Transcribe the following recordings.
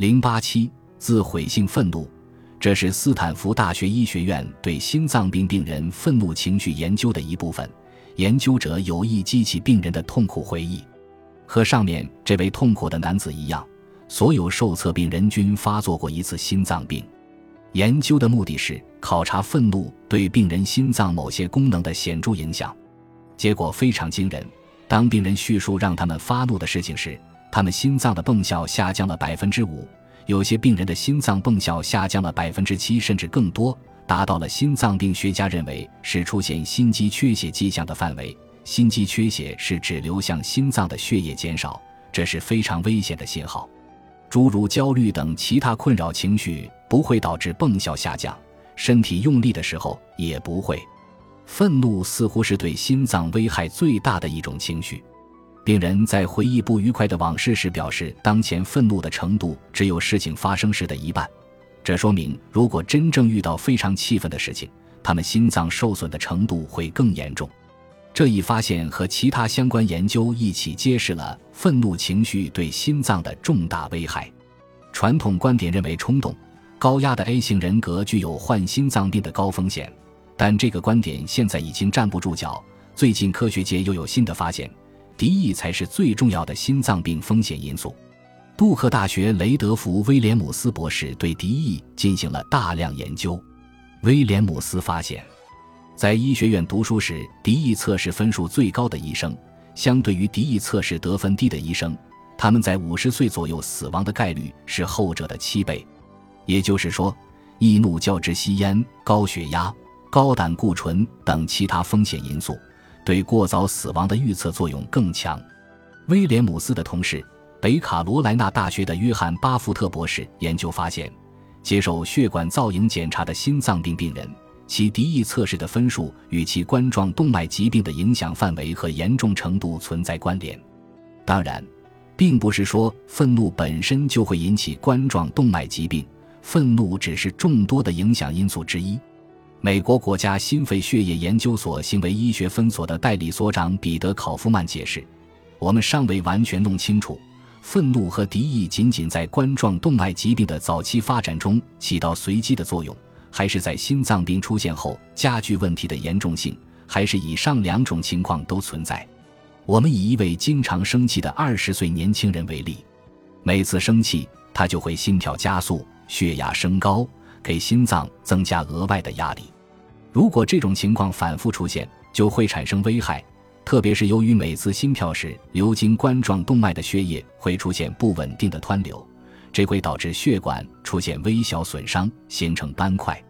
零八七自毁性愤怒，这是斯坦福大学医学院对心脏病病人愤怒情绪研究的一部分。研究者有意激起病人的痛苦回忆，和上面这位痛苦的男子一样，所有受测病人均发作过一次心脏病。研究的目的是考察愤怒对病人心脏某些功能的显著影响。结果非常惊人：当病人叙述让他们发怒的事情时，他们心脏的泵效下降了百分之五；有些病人的心脏泵效下降了百分之七，甚至更多。达到了心脏病学家认为是出现心肌缺血迹象的范围。心肌缺血是指流向心脏的血液减少，这是非常危险的信号。诸如焦虑等其他困扰情绪不会导致泵效下降，身体用力的时候也不会。愤怒似乎是对心脏危害最大的一种情绪。病人在回忆不愉快的往事时表示，当前愤怒的程度只有事情发生时的一半。这说明，如果真正遇到非常气愤的事情，他们心脏受损的程度会更严重。这一发现和其他相关研究一起揭示了愤怒情绪对心脏的重大危害。传统观点认为，冲动、高压的 A 型人格具有患心脏病的高风险，但这个观点现在已经站不住脚。最近，科学界又有新的发现，敌意才是最重要的心脏病风险因素。杜克大学雷德福·威廉姆斯博士对敌意进行了大量研究。威廉姆斯发现，在医学院读书时，敌意测试分数最高的医生，相对于敌意测试得分低的医生，他们在五十岁左右死亡的概率是后者的七倍。也就是说，易怒较之吸烟、高血压、高胆固醇等其他风险因素，对过早死亡的预测作用更强。威廉姆斯的同事。北卡罗来纳大学的约翰·巴福特博士研究发现，接受血管造影检查的心脏病病人，其敌意测试的分数与其冠状动脉疾病的影响范围和严重程度存在关联。当然，并不是说愤怒本身就会引起冠状动脉疾病，愤怒只是众多的影响因素之一。美国国家心肺血液研究所行为医学分所的代理所长彼得·考夫曼解释：“我们尚未完全弄清楚。”愤怒和敌意仅仅在冠状动脉疾病的早期发展中起到随机的作用，还是在心脏病出现后加剧问题的严重性，还是以上两种情况都存在？我们以一位经常生气的二十岁年轻人为例，每次生气他就会心跳加速、血压升高，给心脏增加额外的压力。如果这种情况反复出现，就会产生危害。特别是由于每次心跳时流经冠状动脉的血液会出现不稳定的湍流，这会导致血管出现微小损伤，形成斑块。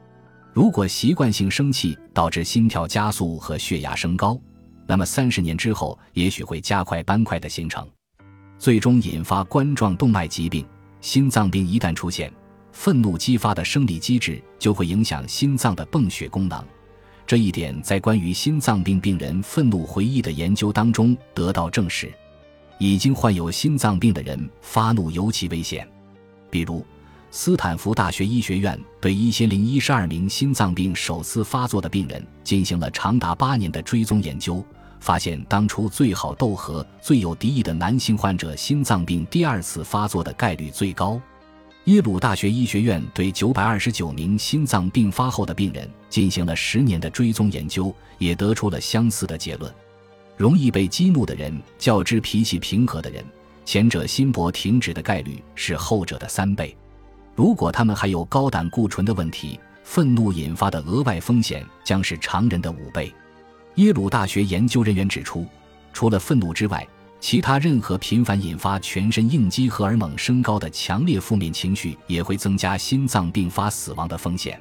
如果习惯性生气导致心跳加速和血压升高，那么三十年之后也许会加快斑块的形成，最终引发冠状动脉疾病。心脏病一旦出现，愤怒激发的生理机制就会影响心脏的泵血功能。这一点在关于心脏病病人愤怒回忆的研究当中得到证实。已经患有心脏病的人发怒尤其危险。比如，斯坦福大学医学院对一千零一十二名心脏病首次发作的病人进行了长达八年的追踪研究，发现当初最好斗和、最有敌意的男性患者，心脏病第二次发作的概率最高。耶鲁大学医学院对九百二十九名心脏病发后的病人进行了十年的追踪研究，也得出了相似的结论：容易被激怒的人较之脾气平和的人，前者心搏停止的概率是后者的三倍。如果他们还有高胆固醇的问题，愤怒引发的额外风险将是常人的五倍。耶鲁大学研究人员指出，除了愤怒之外，其他任何频繁引发全身应激荷尔蒙升高的强烈负面情绪，也会增加心脏病发死亡的风险。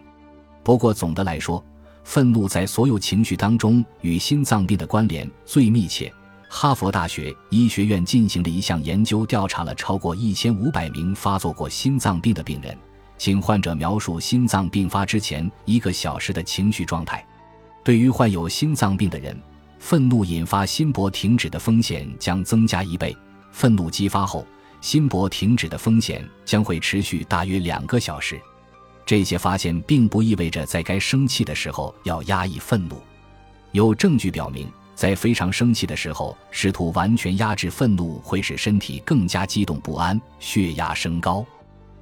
不过，总的来说，愤怒在所有情绪当中与心脏病的关联最密切。哈佛大学医学院进行的一项研究调查了超过一千五百名发作过心脏病的病人，请患者描述心脏病发之前一个小时的情绪状态。对于患有心脏病的人，愤怒引发心搏停止的风险将增加一倍。愤怒激发后，心搏停止的风险将会持续大约两个小时。这些发现并不意味着在该生气的时候要压抑愤怒。有证据表明，在非常生气的时候，试图完全压制愤怒会使身体更加激动不安，血压升高。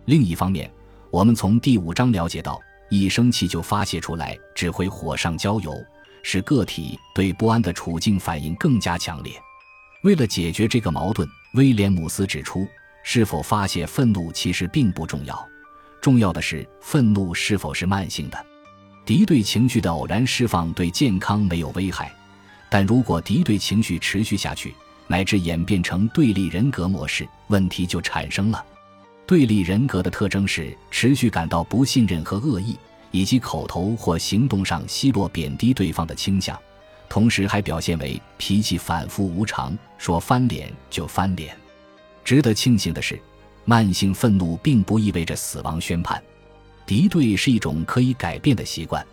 另一方面，我们从第五章了解到，一生气就发泄出来，只会火上浇油，使个体对不安的处境反应更加强烈。为了解决这个矛盾，威廉姆斯指出，是否发泄愤怒其实并不重要，重要的是愤怒是否是慢性的。敌对情绪的偶然释放对健康没有危害，但如果敌对情绪持续下去，乃至演变成对立人格模式，问题就产生了。对立人格的特征是持续感到不信任和恶意，以及口头或行动上奚落、贬低对方的倾向，同时还表现为脾气反复无常，说翻脸就翻脸。值得庆幸的是，慢性愤怒并不意味着死亡宣判。敌对是一种可以改变的习惯。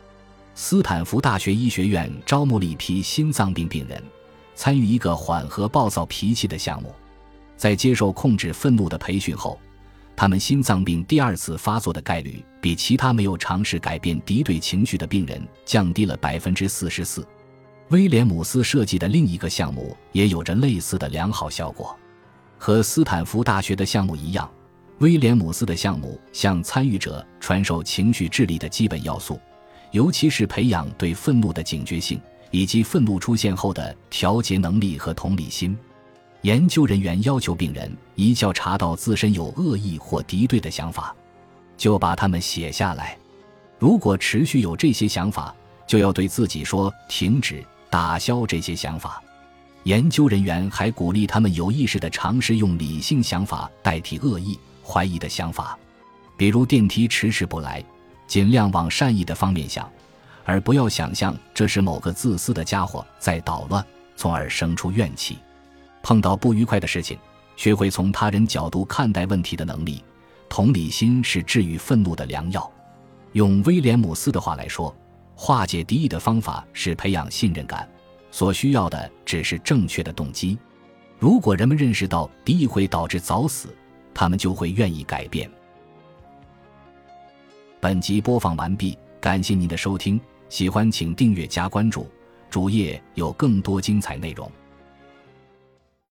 斯坦福大学医学院招募了一批心脏病病人，参与一个缓和暴躁脾气的项目。在接受控制愤怒的培训后，他们心脏病第二次发作的概率比其他没有尝试改变敌对情绪的病人降低了百分之四十四。威廉姆斯设计的另一个项目也有着类似的良好效果。和斯坦福大学的项目一样。威廉姆斯的项目向参与者传授情绪智力的基本要素，尤其是培养对愤怒的警觉性，以及愤怒出现后的调节能力和同理心。研究人员要求病人一觉查到自身有恶意或敌对的想法，就把它们写下来。如果持续有这些想法，就要对自己说：“停止，打消这些想法。”研究人员还鼓励他们有意识地尝试用理性想法代替恶意。怀疑的想法，比如电梯迟迟不来，尽量往善意的方面想，而不要想象这是某个自私的家伙在捣乱，从而生出怨气。碰到不愉快的事情，学会从他人角度看待问题的能力，同理心是治愈愤怒的良药。用威廉姆斯的话来说，化解敌意的方法是培养信任感，所需要的只是正确的动机。如果人们认识到敌意会导致早死，他们就会愿意改变。本集播放完毕，感谢您的收听，喜欢请订阅加关注，主页有更多精彩内容。